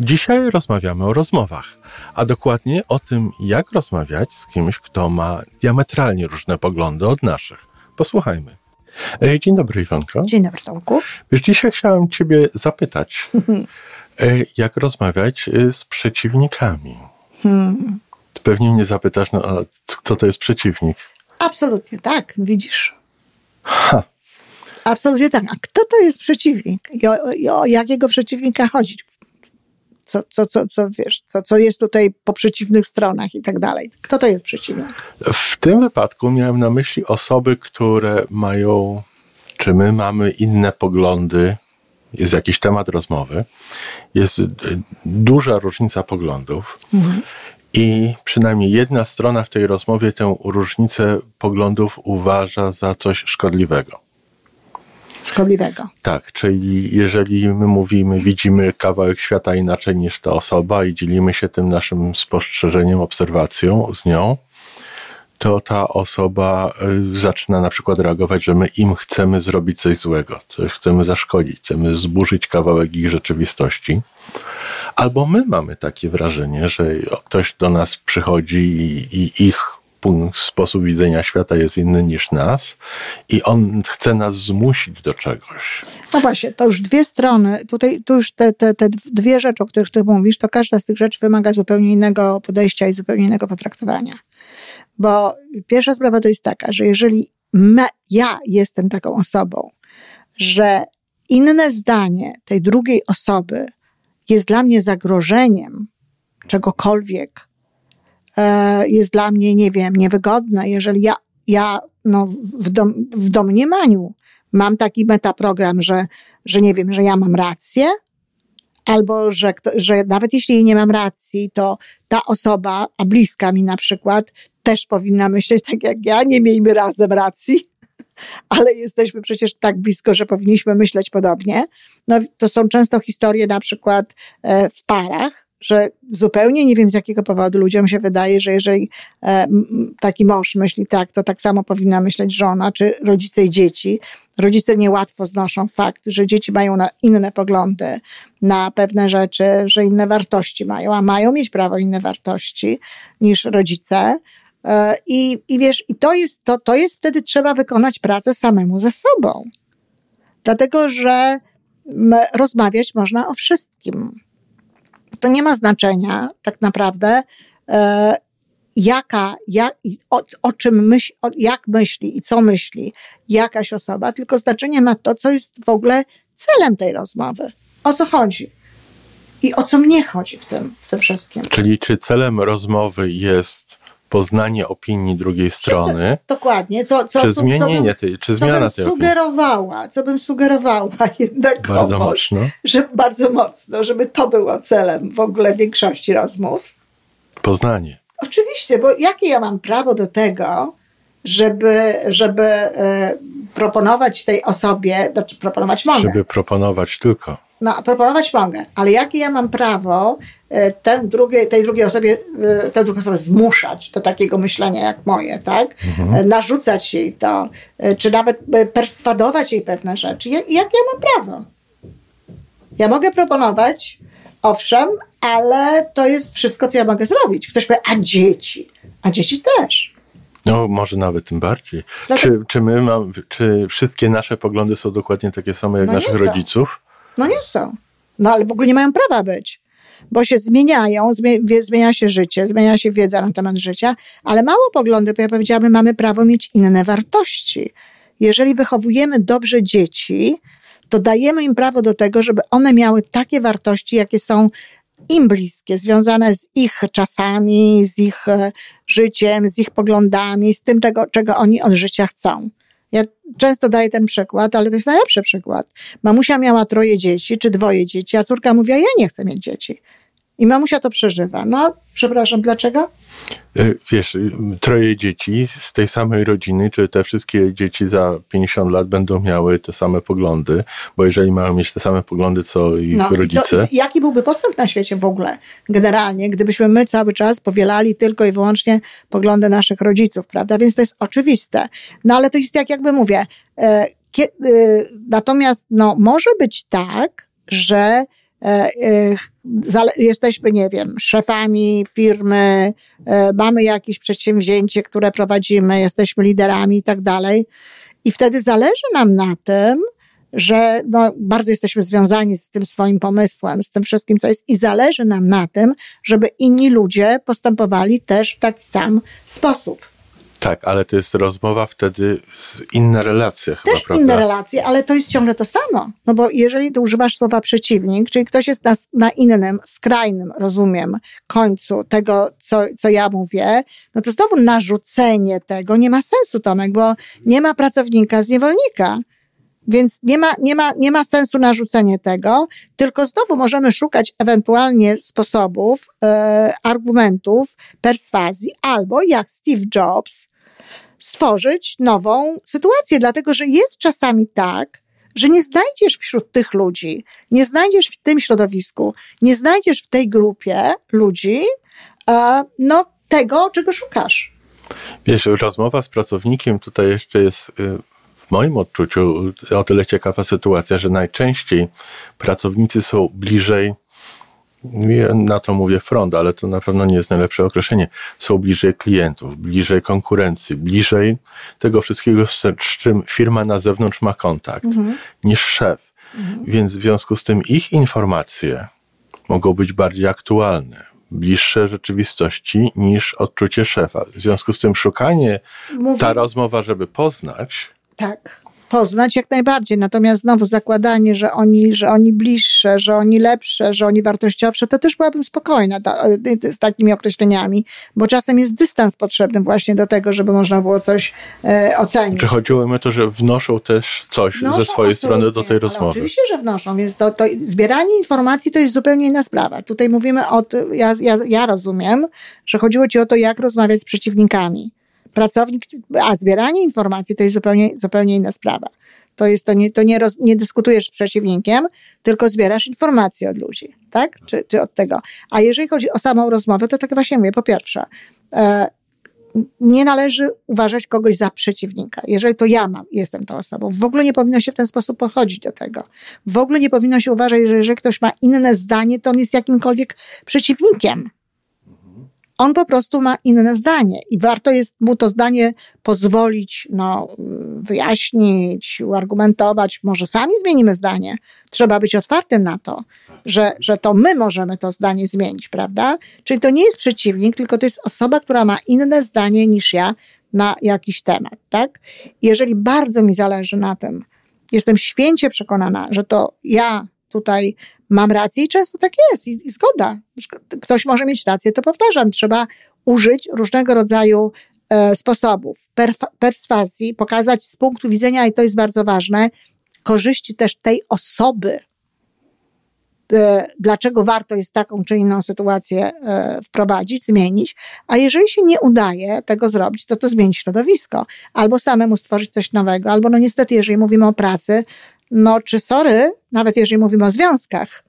Dzisiaj rozmawiamy o rozmowach, a dokładnie o tym, jak rozmawiać z kimś, kto ma diametralnie różne poglądy od naszych. Posłuchajmy. E, dzień dobry, Iwonko. Dzień dobry, Tomku. Wiesz, dzisiaj chciałem Ciebie zapytać, e, jak rozmawiać e, z przeciwnikami. Hmm. Pewnie mnie zapytasz, no, a kto to jest przeciwnik? Absolutnie tak, widzisz. Ha. Absolutnie tak. A kto to jest przeciwnik? I o, i o jakiego przeciwnika chodzi? Co, co, co, co wiesz, co, co jest tutaj po przeciwnych stronach i tak dalej. Kto to jest przeciwnik? W tym wypadku miałem na myśli osoby, które mają, czy my mamy inne poglądy, jest jakiś temat rozmowy, jest duża różnica poglądów. Mhm. I przynajmniej jedna strona w tej rozmowie tę różnicę poglądów uważa za coś szkodliwego szkodliwego. Tak, czyli jeżeli my mówimy, widzimy kawałek świata inaczej niż ta osoba i dzielimy się tym naszym spostrzeżeniem, obserwacją z nią, to ta osoba y, zaczyna na przykład reagować, że my im chcemy zrobić coś złego, coś chcemy zaszkodzić, chcemy zburzyć kawałek ich rzeczywistości. Albo my mamy takie wrażenie, że ktoś do nas przychodzi i, i ich sposób widzenia świata jest inny niż nas i on chce nas zmusić do czegoś. No właśnie, to już dwie strony, tutaj tu już te, te, te dwie rzeczy, o których ty mówisz, to każda z tych rzeczy wymaga zupełnie innego podejścia i zupełnie innego potraktowania. Bo pierwsza sprawa to jest taka, że jeżeli me, ja jestem taką osobą, że inne zdanie tej drugiej osoby jest dla mnie zagrożeniem czegokolwiek, jest dla mnie, nie wiem, niewygodne, jeżeli ja, ja no, w, dom, w domniemaniu mam taki metaprogram, że, że nie wiem, że ja mam rację, albo że, że nawet jeśli nie mam racji, to ta osoba, a bliska mi na przykład, też powinna myśleć tak jak ja, nie miejmy razem racji, ale jesteśmy przecież tak blisko, że powinniśmy myśleć podobnie. No, to są często historie na przykład e, w parach, że zupełnie nie wiem z jakiego powodu ludziom się wydaje, że jeżeli e, taki mąż myśli tak, to tak samo powinna myśleć żona, czy rodzice i dzieci. Rodzice niełatwo znoszą fakt, że dzieci mają inne poglądy na pewne rzeczy, że inne wartości mają, a mają mieć prawo inne wartości niż rodzice. E, I, i wiesz, i to jest, to, to jest wtedy trzeba wykonać pracę samemu ze sobą. Dlatego, że rozmawiać można o wszystkim to nie ma znaczenia tak naprawdę, e, jaka, jak, o, o czym myśli, o, jak myśli i co myśli jakaś osoba, tylko znaczenie ma to, co jest w ogóle celem tej rozmowy. O co chodzi? I o co mnie chodzi w tym, w tym wszystkim. Czyli czy celem rozmowy jest poznanie opinii drugiej strony. Co, dokładnie. Co, co, czy zmienienie tej, czy zmiana co bym sugerowała, opinii. Co bym sugerowała jednak bardzo mocno. Że, bardzo mocno, żeby to było celem w ogóle większości rozmów. Poznanie. Oczywiście, bo jakie ja mam prawo do tego, żeby, żeby e, proponować tej osobie, znaczy proponować mogę. Żeby proponować tylko no, proponować mogę, ale jakie ja mam prawo e, ten tej drugiej osobie, e, tę drugą osobę zmuszać do takiego myślenia jak moje, tak? Mhm. E, narzucać jej to, czy nawet perswadować jej pewne rzeczy. Jak, jak ja mam prawo? Ja mogę proponować, owszem, ale to jest wszystko, co ja mogę zrobić. Ktoś powie, a dzieci? A dzieci też. No, może nawet tym bardziej. Czy, czy, my mam, czy wszystkie nasze poglądy są dokładnie takie same jak no naszych rodziców? No nie są. No ale w ogóle nie mają prawa być, bo się zmieniają, zmienia się życie, zmienia się wiedza na temat życia, ale mało poglądy, bo ja powiedziałabym, mamy prawo mieć inne wartości. Jeżeli wychowujemy dobrze dzieci, to dajemy im prawo do tego, żeby one miały takie wartości, jakie są im bliskie, związane z ich czasami, z ich e, życiem, z ich poglądami, z tym, tego, czego oni od życia chcą. Ja często daję ten przykład, ale to jest najlepszy przykład. Mamusia miała troje dzieci, czy dwoje dzieci, a córka mówiła, ja nie chcę mieć dzieci. I mamusia to przeżywa. No, przepraszam, dlaczego? E, wiesz, troje dzieci z tej samej rodziny, czy te wszystkie dzieci za 50 lat będą miały te same poglądy, bo jeżeli mają mieć te same poglądy, co ich no, rodzice. Co, jaki byłby postęp na świecie w ogóle, generalnie, gdybyśmy my cały czas powielali tylko i wyłącznie poglądy naszych rodziców, prawda? Więc to jest oczywiste. No ale to jest jak jakby mówię. E, e, natomiast no, może być tak, że jesteśmy, nie wiem, szefami firmy, e, mamy jakieś przedsięwzięcie, które prowadzimy, jesteśmy liderami i tak dalej. I wtedy zależy nam na tym, że no, bardzo jesteśmy związani z tym swoim pomysłem, z tym wszystkim, co jest, i zależy nam na tym, żeby inni ludzie postępowali też w taki sam sposób. Tak, ale to jest rozmowa wtedy z inna relacja chyba, Też prawda? inne relacje, ale to jest ciągle to samo. No bo jeżeli ty używasz słowa przeciwnik, czyli ktoś jest na, na innym, skrajnym, rozumiem, końcu tego, co, co ja mówię, no to znowu narzucenie tego nie ma sensu, Tomek, bo nie ma pracownika z niewolnika. Więc nie ma, nie, ma, nie ma sensu narzucenie tego, tylko znowu możemy szukać ewentualnie sposobów, e, argumentów, perswazji, albo jak Steve Jobs stworzyć nową sytuację, dlatego że jest czasami tak, że nie znajdziesz wśród tych ludzi, nie znajdziesz w tym środowisku, nie znajdziesz w tej grupie ludzi, no, tego, czego szukasz. Wiesz, rozmowa z pracownikiem tutaj jeszcze jest y, w moim odczuciu o tyle ciekawa sytuacja, że najczęściej pracownicy są bliżej na to mówię front, ale to na pewno nie jest najlepsze określenie, są bliżej klientów, bliżej konkurencji, bliżej tego wszystkiego, z czym firma na zewnątrz ma kontakt, mhm. niż szef. Mhm. Więc w związku z tym ich informacje mogą być bardziej aktualne, bliższe rzeczywistości niż odczucie szefa. W związku z tym szukanie, Mówi... ta rozmowa, żeby poznać. Tak poznać jak najbardziej. Natomiast znowu zakładanie, że oni, że oni bliższe, że oni lepsze, że oni wartościowsze, to też byłabym spokojna e, z takimi określeniami, bo czasem jest dystans potrzebny właśnie do tego, żeby można było coś e, ocenić. Czy chodziło mi o to, że wnoszą też coś wnoszą, ze swojej strony do tej rozmowy? Oczywiście, że wnoszą, więc to, to zbieranie informacji to jest zupełnie inna sprawa. Tutaj mówimy o, ja, ja, ja rozumiem, że chodziło ci o to, jak rozmawiać z przeciwnikami pracownik, a zbieranie informacji to jest zupełnie, zupełnie inna sprawa. To jest to nie, to nie, roz, nie dyskutujesz z przeciwnikiem, tylko zbierasz informacje od ludzi, tak? Czy, czy od tego. A jeżeli chodzi o samą rozmowę, to tak właśnie mówię, po pierwsze, e, nie należy uważać kogoś za przeciwnika. Jeżeli to ja mam, jestem tą osobą, w ogóle nie powinno się w ten sposób podchodzić do tego. W ogóle nie powinno się uważać, że jeżeli ktoś ma inne zdanie, to on jest jakimkolwiek przeciwnikiem on po prostu ma inne zdanie i warto jest mu to zdanie pozwolić, no, wyjaśnić, uargumentować. Może sami zmienimy zdanie. Trzeba być otwartym na to, że, że to my możemy to zdanie zmienić, prawda? Czyli to nie jest przeciwnik, tylko to jest osoba, która ma inne zdanie niż ja na jakiś temat, tak? Jeżeli bardzo mi zależy na tym, jestem święcie przekonana, że to ja tutaj mam rację i często tak jest i, i zgoda. Ktoś może mieć rację, to powtarzam, trzeba użyć różnego rodzaju e, sposobów. Perswazji, pokazać z punktu widzenia, i to jest bardzo ważne, korzyści też tej osoby, e, dlaczego warto jest taką czy inną sytuację e, wprowadzić, zmienić, a jeżeli się nie udaje tego zrobić, to to zmienić środowisko, albo samemu stworzyć coś nowego, albo no niestety, jeżeli mówimy o pracy, no czy sorry, nawet jeżeli mówimy o związkach,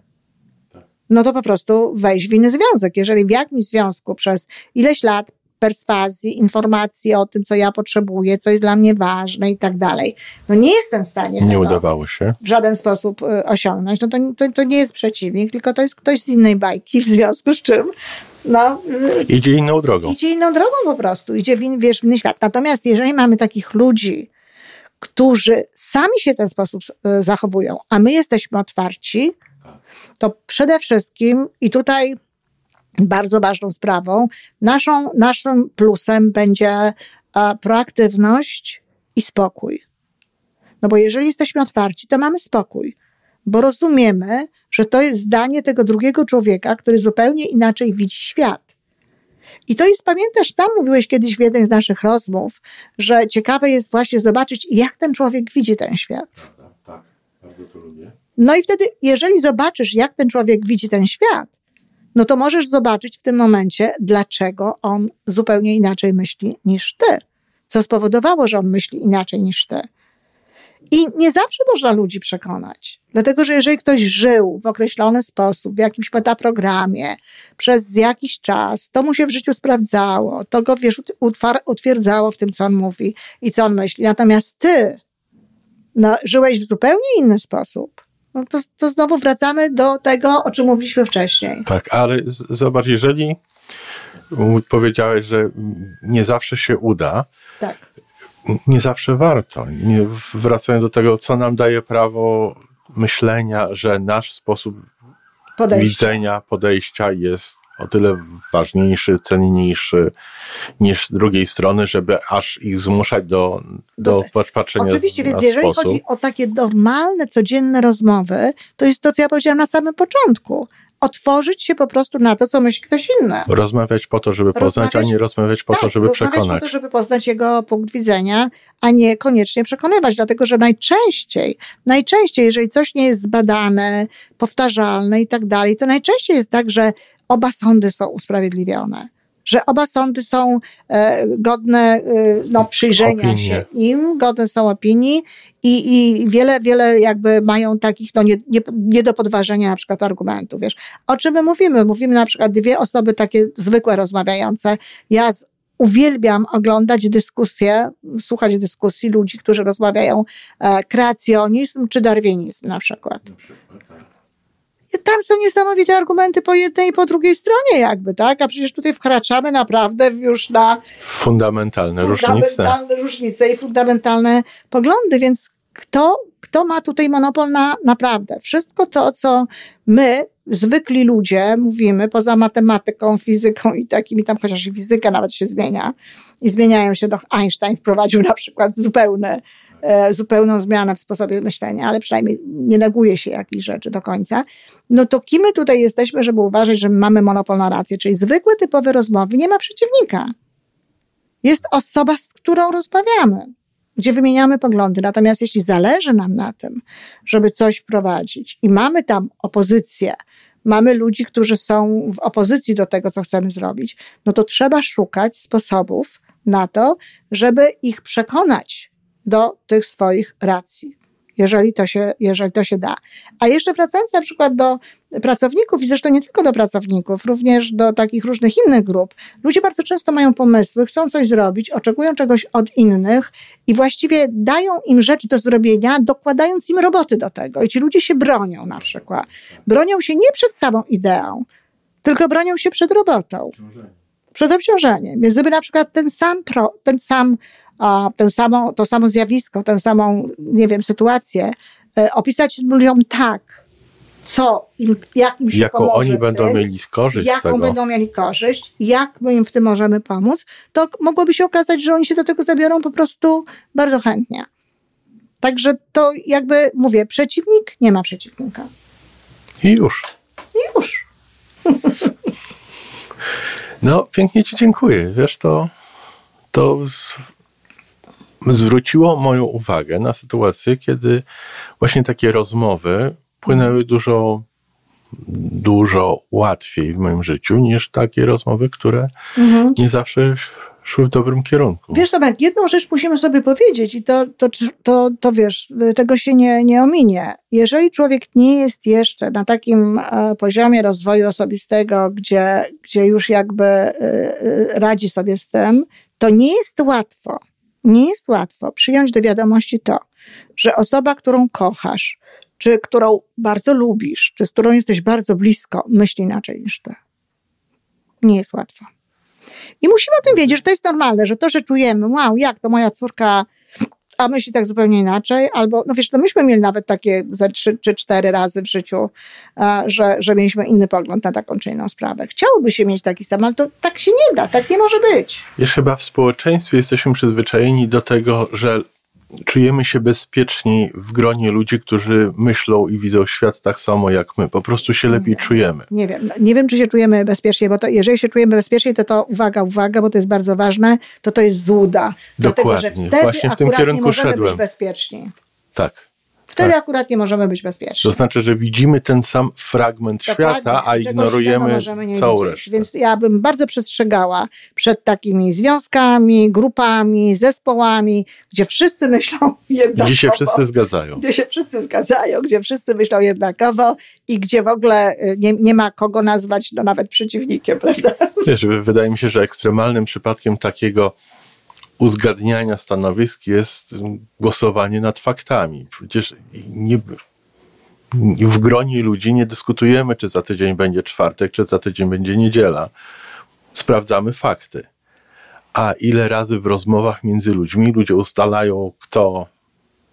no to po prostu wejść w inny związek. Jeżeli w jakimś związku przez ileś lat perswazji, informacji o tym, co ja potrzebuję, co jest dla mnie ważne i tak dalej. No nie jestem w stanie Nie udawało się. w żaden sposób y, osiągnąć. No to, to, to, nie jest przeciwnik, tylko to jest ktoś z innej bajki, w związku z czym no, y, idzie inną drogą. Idzie inną drogą po prostu, idzie w, wiesz, w inny świat. Natomiast jeżeli mamy takich ludzi, którzy sami się w ten sposób e, zachowują, a my jesteśmy otwarci, to przede wszystkim i tutaj bardzo ważną sprawą, naszą, naszym plusem będzie e, proaktywność i spokój. No bo jeżeli jesteśmy otwarci, to mamy spokój, bo rozumiemy, że to jest zdanie tego drugiego człowieka, który zupełnie inaczej widzi świat. I to jest, pamiętasz, sam mówiłeś kiedyś w jednej z naszych rozmów, że ciekawe jest właśnie zobaczyć, jak ten człowiek widzi ten świat. Tak, tak, tak. bardzo to lubię. No i wtedy, jeżeli zobaczysz, jak ten człowiek widzi ten świat, no to możesz zobaczyć w tym momencie, dlaczego on zupełnie inaczej myśli niż ty. Co spowodowało, że on myśli inaczej niż ty. I nie zawsze można ludzi przekonać. Dlatego, że jeżeli ktoś żył w określony sposób, w jakimś metaprogramie, przez jakiś czas, to mu się w życiu sprawdzało, to go, wiesz, utwierdzało w tym, co on mówi i co on myśli. Natomiast ty no, żyłeś w zupełnie inny sposób. No to, to znowu wracamy do tego, o czym mówiliśmy wcześniej. Tak, ale zobacz, jeżeli powiedziałeś, że nie zawsze się uda, tak nie zawsze warto. Nie, wracając do tego, co nam daje prawo myślenia, że nasz sposób widzenia, podejścia jest o tyle ważniejszy, cenniejszy niż drugiej strony, żeby aż ich zmuszać do, do, do patrzenia Oczywiście, więc jeżeli sposób. chodzi o takie normalne, codzienne rozmowy, to jest to, co ja powiedziałam na samym początku otworzyć się po prostu na to, co myśli ktoś inny. Rozmawiać po to, żeby rozmawiać, poznać, a nie rozmawiać po tak, to, żeby rozmawiać przekonać. po to, żeby poznać jego punkt widzenia, a nie koniecznie przekonywać, dlatego że najczęściej, najczęściej, jeżeli coś nie jest zbadane, powtarzalne i tak dalej, to najczęściej jest tak, że oba sądy są usprawiedliwione że oba sądy są e, godne e, no, przyjrzenia Opinie. się im, godne są opinii i, i wiele, wiele jakby mają takich no, nie, nie, nie do podważenia na przykład argumentów. Wiesz. O czym my mówimy? Mówimy na przykład dwie osoby takie zwykłe rozmawiające. Ja z, uwielbiam oglądać dyskusje, słuchać dyskusji ludzi, którzy rozmawiają e, kreacjonizm czy darwinizm na przykład. Na przykład tak tam są niesamowite argumenty po jednej i po drugiej stronie jakby, tak? A przecież tutaj wkraczamy naprawdę już na fundamentalne, fundamentalne różnice. różnice i fundamentalne poglądy, więc kto, kto ma tutaj monopol na naprawdę? Wszystko to, co my, zwykli ludzie, mówimy, poza matematyką, fizyką i takimi tam, chociaż fizyka nawet się zmienia i zmieniają się, do Einstein wprowadził na przykład zupełne zupełną zmianę w sposobie myślenia, ale przynajmniej nie neguje się jakichś rzeczy do końca, no to kim my tutaj jesteśmy, żeby uważać, że mamy monopol na rację? Czyli zwykłe, typowe rozmowy, nie ma przeciwnika. Jest osoba, z którą rozmawiamy, gdzie wymieniamy poglądy. Natomiast jeśli zależy nam na tym, żeby coś wprowadzić i mamy tam opozycję, mamy ludzi, którzy są w opozycji do tego, co chcemy zrobić, no to trzeba szukać sposobów na to, żeby ich przekonać do tych swoich racji. Jeżeli to, się, jeżeli to się da. A jeszcze wracając na przykład do pracowników, i zresztą nie tylko do pracowników, również do takich różnych innych grup, ludzie bardzo często mają pomysły, chcą coś zrobić, oczekują czegoś od innych i właściwie dają im rzecz do zrobienia, dokładając im roboty do tego. I ci ludzie się bronią na przykład. Bronią się nie przed samą ideą, tylko bronią się przed robotą. Przed obciążeniem. Więc gdyby na przykład ten sam, pro, ten sam a, tę samą, to samo zjawisko, tę samą, nie wiem, sytuację, e, opisać ludziom tak, co im, jak im się Jaką pomoże oni będą tym, mieli korzyść jaką z tego. będą mieli korzyść, jak my im w tym możemy pomóc, to mogłoby się okazać, że oni się do tego zabiorą po prostu bardzo chętnie. Także to jakby, mówię, przeciwnik nie ma przeciwnika. I już. I już. no, pięknie Ci dziękuję. Wiesz, to, to z zwróciło moją uwagę na sytuację, kiedy właśnie takie rozmowy płynęły dużo, dużo łatwiej w moim życiu niż takie rozmowy, które mhm. nie zawsze szły w dobrym kierunku. Wiesz, Tomek, jedną rzecz musimy sobie powiedzieć i to, to, to, to wiesz, tego się nie, nie ominie. Jeżeli człowiek nie jest jeszcze na takim e, poziomie rozwoju osobistego, gdzie, gdzie już jakby e, e, radzi sobie z tym, to nie jest łatwo nie jest łatwo przyjąć do wiadomości to, że osoba, którą kochasz, czy którą bardzo lubisz, czy z którą jesteś bardzo blisko, myśli inaczej niż ty. Nie jest łatwo. I musimy o tym wiedzieć, że to jest normalne, że to, że czujemy, wow, jak to moja córka a myśli tak zupełnie inaczej, albo, no wiesz, no myśmy mieli nawet takie ze trzy czy cztery razy w życiu, że, że mieliśmy inny pogląd na taką czy inną sprawę. Chciałoby się mieć taki sam, ale to tak się nie da, tak nie może być. Wiesz, chyba w społeczeństwie jesteśmy przyzwyczajeni do tego, że czujemy się bezpieczni w gronie ludzi, którzy myślą i widzą świat tak samo jak my. Po prostu się lepiej nie, czujemy. Nie wiem. Nie wiem, czy się czujemy bezpiecznie, bo to, jeżeli się czujemy bezpiecznie, to to uwaga, uwaga, bo to jest bardzo ważne, to to jest złuda. Dokładnie. Dlatego, że Właśnie w tym kierunku nie możemy szedłem. być bezpieczni. Tak. Wtedy tak. akurat nie możemy być bezpieczni. To znaczy, że widzimy ten sam fragment Dokładnie, świata, a ignorujemy całą resztę. Więc ja bym bardzo przestrzegała przed takimi związkami, grupami, zespołami, gdzie wszyscy myślą jednakowo. Gdzie się wszyscy zgadzają. Gdzie się wszyscy zgadzają, gdzie wszyscy myślą jednakowo i gdzie w ogóle y, nie, nie ma kogo nazwać no, nawet przeciwnikiem, prawda? Wiesz, wydaje mi się, że ekstremalnym przypadkiem takiego uzgadniania stanowisk jest głosowanie nad faktami. Przecież nie, w gronie ludzi nie dyskutujemy, czy za tydzień będzie czwartek, czy za tydzień będzie niedziela. Sprawdzamy fakty. A ile razy w rozmowach między ludźmi ludzie ustalają, kto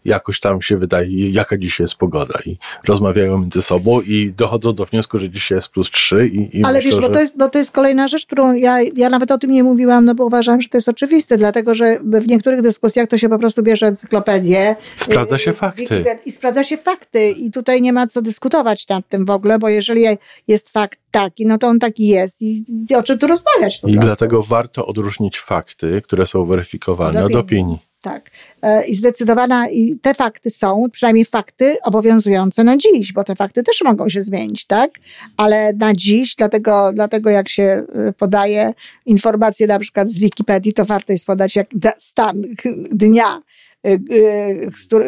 jakoś tam się wydaje, jaka dzisiaj jest pogoda i rozmawiają między sobą i dochodzą do wniosku, że dzisiaj jest plus trzy. I, i Ale myślę, wiesz, bo, że... to jest, bo to jest kolejna rzecz, którą ja, ja nawet o tym nie mówiłam, no bo uważam, że to jest oczywiste, dlatego, że w niektórych dyskusjach to się po prostu bierze encyklopedię. Sprawdza się fakty. I, i sprawdza się fakty i tutaj nie ma co dyskutować nad tym w ogóle, bo jeżeli jest fakt taki, no to on taki jest i, i o czym tu rozmawiać I dlatego warto odróżnić fakty, które są weryfikowane od opinii. Tak. E, I zdecydowana, i te fakty są, przynajmniej fakty obowiązujące na dziś, bo te fakty też mogą się zmienić, tak? Ale na dziś, dlatego, dlatego jak się e, podaje informacje na przykład z Wikipedii, to warto jest podać jak stan dnia, e,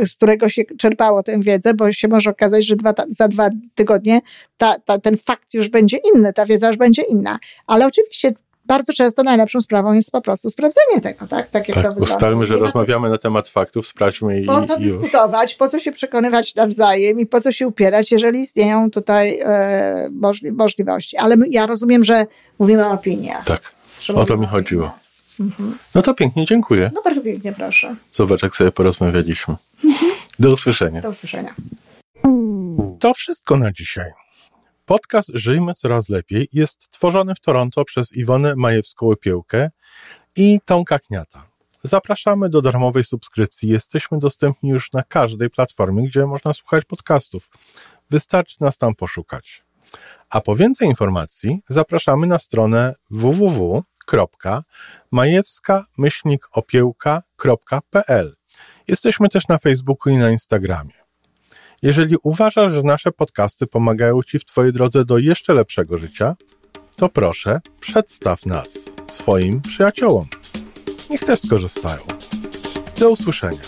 z którego się czerpało tę wiedzę, bo się może okazać, że dwa, za dwa tygodnie ta, ta, ten fakt już będzie inny, ta wiedza już będzie inna. Ale oczywiście bardzo często najlepszą sprawą jest po prostu sprawdzenie tego, tak? Tak, jak tak to ustalmy, że rozmawiamy na temat faktów, sprawdźmy i Po co i dyskutować, po co się przekonywać nawzajem i po co się upierać, jeżeli istnieją tutaj e, możli możliwości. Ale ja rozumiem, że mówimy o opiniach. Tak, o to mi chodziło. Mhm. No to pięknie, dziękuję. No bardzo pięknie, proszę. Zobacz, jak sobie porozmawialiśmy. Do usłyszenia. Do usłyszenia. To wszystko na dzisiaj. Podcast Żyjmy Coraz Lepiej jest tworzony w Toronto przez Iwonę Majewską-Opiełkę i Tomka Kniata. Zapraszamy do darmowej subskrypcji. Jesteśmy dostępni już na każdej platformie, gdzie można słuchać podcastów. Wystarczy nas tam poszukać. A po więcej informacji zapraszamy na stronę www.majewska-opiełka.pl. Jesteśmy też na Facebooku i na Instagramie. Jeżeli uważasz, że nasze podcasty pomagają Ci w Twojej drodze do jeszcze lepszego życia, to proszę, przedstaw nas swoim przyjaciołom. Niech też skorzystają. Do usłyszenia.